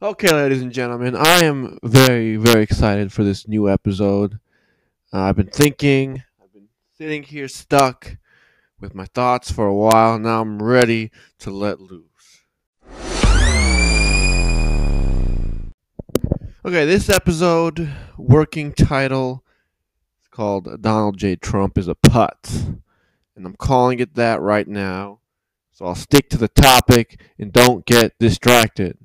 Okay, ladies and gentlemen, I am very, very excited for this new episode. Uh, I've been thinking, I've been sitting here stuck with my thoughts for a while. Now I'm ready to let loose. Okay, this episode, working title, is called Donald J. Trump is a Putz. And I'm calling it that right now. So I'll stick to the topic and don't get distracted.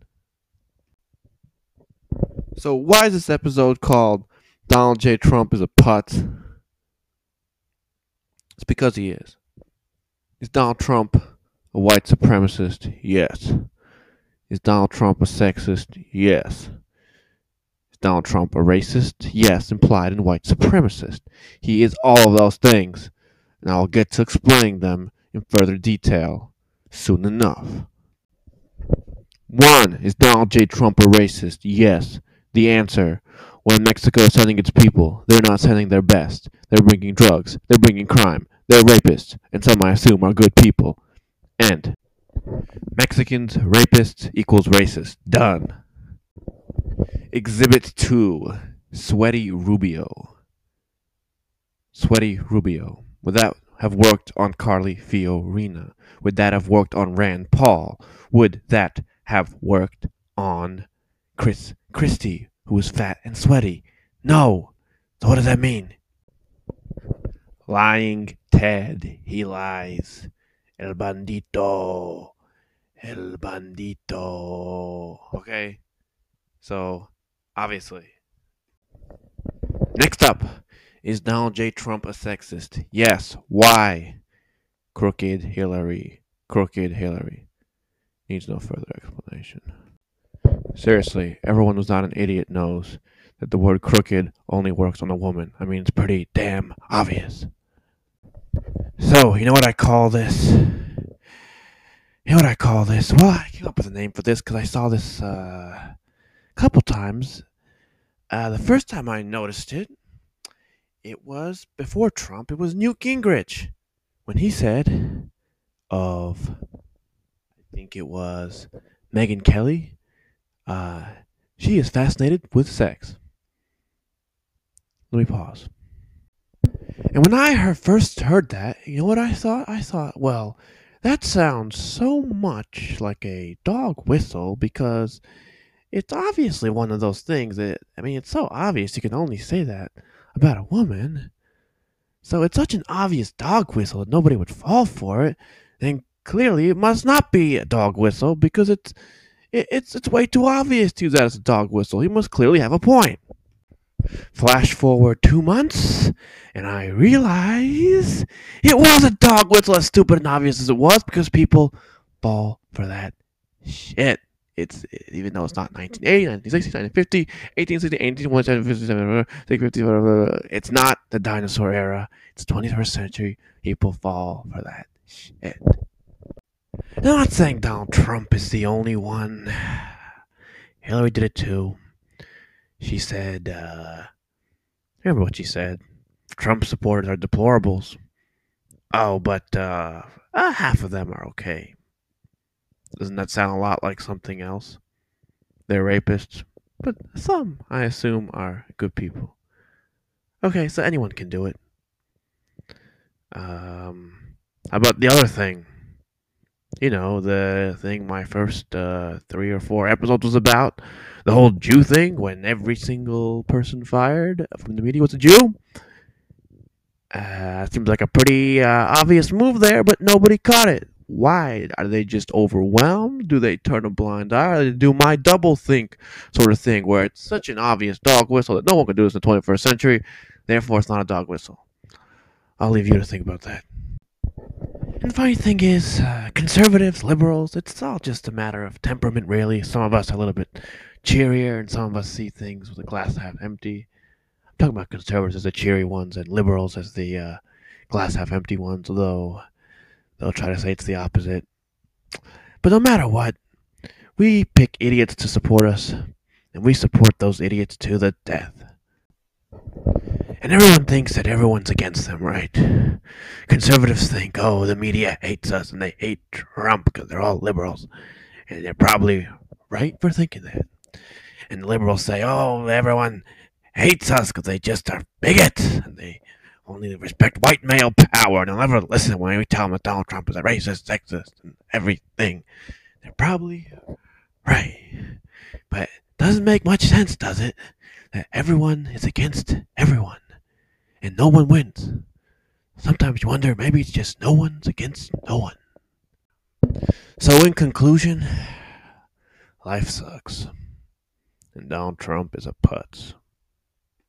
So, why is this episode called Donald J. Trump is a Putz? It's because he is. Is Donald Trump a white supremacist? Yes. Is Donald Trump a sexist? Yes. Is Donald Trump a racist? Yes, implied in white supremacist. He is all of those things, and I'll get to explaining them in further detail soon enough. 1. Is Donald J. Trump a racist? Yes. The answer when Mexico is sending its people, they're not sending their best. They're bringing drugs, they're bringing crime, they're rapists, and some I assume are good people. End. Mexicans, rapists equals racist. Done. Exhibit 2 Sweaty Rubio. Sweaty Rubio. Would that have worked on Carly Fiorina? Would that have worked on Rand Paul? Would that have worked on Chris Christie, who was fat and sweaty? No. So what does that mean? Lying Ted, he lies. El bandito. El bandito. Okay? So, obviously. Next up. Is Donald J. Trump a sexist? Yes. Why? Crooked Hillary. Crooked Hillary. Needs no further explanation. Seriously, everyone who's not an idiot knows that the word crooked only works on a woman. I mean, it's pretty damn obvious. So, you know what I call this? You know what I call this? Well, I came up with a name for this because I saw this uh, a couple times. Uh, the first time I noticed it, it was before Trump. It was Newt Gingrich when he said of, I think it was Megyn Kelly, uh, she is fascinated with sex. Let me pause. And when I first heard that, you know what I thought? I thought, well, that sounds so much like a dog whistle because it's obviously one of those things that, I mean, it's so obvious you can only say that about a woman. So it's such an obvious dog whistle that nobody would fall for it. Then clearly it must not be a dog whistle because it's it, it's it's way too obvious to use that as a dog whistle. He must clearly have a point. Flash forward two months, and I realize it was a dog whistle, as stupid and obvious as it was, because people fall for that shit. It's even though it's not 1980, 1960, 1950, 1860, 1857, 1857, it's not the dinosaur era. It's 21st century. People fall for that shit. I'm not saying Donald Trump is the only one. Hillary did it too. She said, uh, remember what she said? Trump supporters are deplorables. Oh, but uh, uh, half of them are okay. Doesn't that sound a lot like something else? They're rapists, but some, I assume, are good people. Okay, so anyone can do it. Um, how about the other thing? You know, the thing my first uh, three or four episodes was about. The whole Jew thing, when every single person fired from the media was a Jew. Uh, seems like a pretty uh, obvious move there, but nobody caught it. Why? Are they just overwhelmed? Do they turn a blind eye? They do my double think sort of thing, where it's such an obvious dog whistle that no one can do this in the 21st century, therefore it's not a dog whistle. I'll leave you to think about that. And the funny thing is, uh, conservatives, liberals, it's all just a matter of temperament, really. Some of us are a little bit cheerier, and some of us see things with a glass half empty. I'm talking about conservatives as the cheery ones, and liberals as the uh, glass half empty ones, although they'll try to say it's the opposite. But no matter what, we pick idiots to support us, and we support those idiots to the death. And everyone thinks that everyone's against them, right? Conservatives think, oh, the media hates us and they hate Trump because they're all liberals. And they're probably right for thinking that. And liberals say, oh, everyone hates us because they just are bigots and they only respect white male power and they'll never listen when we tell them that Donald Trump is a racist, sexist, and everything. They're probably right. But it doesn't make much sense, does it? That everyone is against everyone and no one wins. Sometimes you wonder maybe it's just no one's against no one. So, in conclusion, life sucks. And Donald Trump is a putz.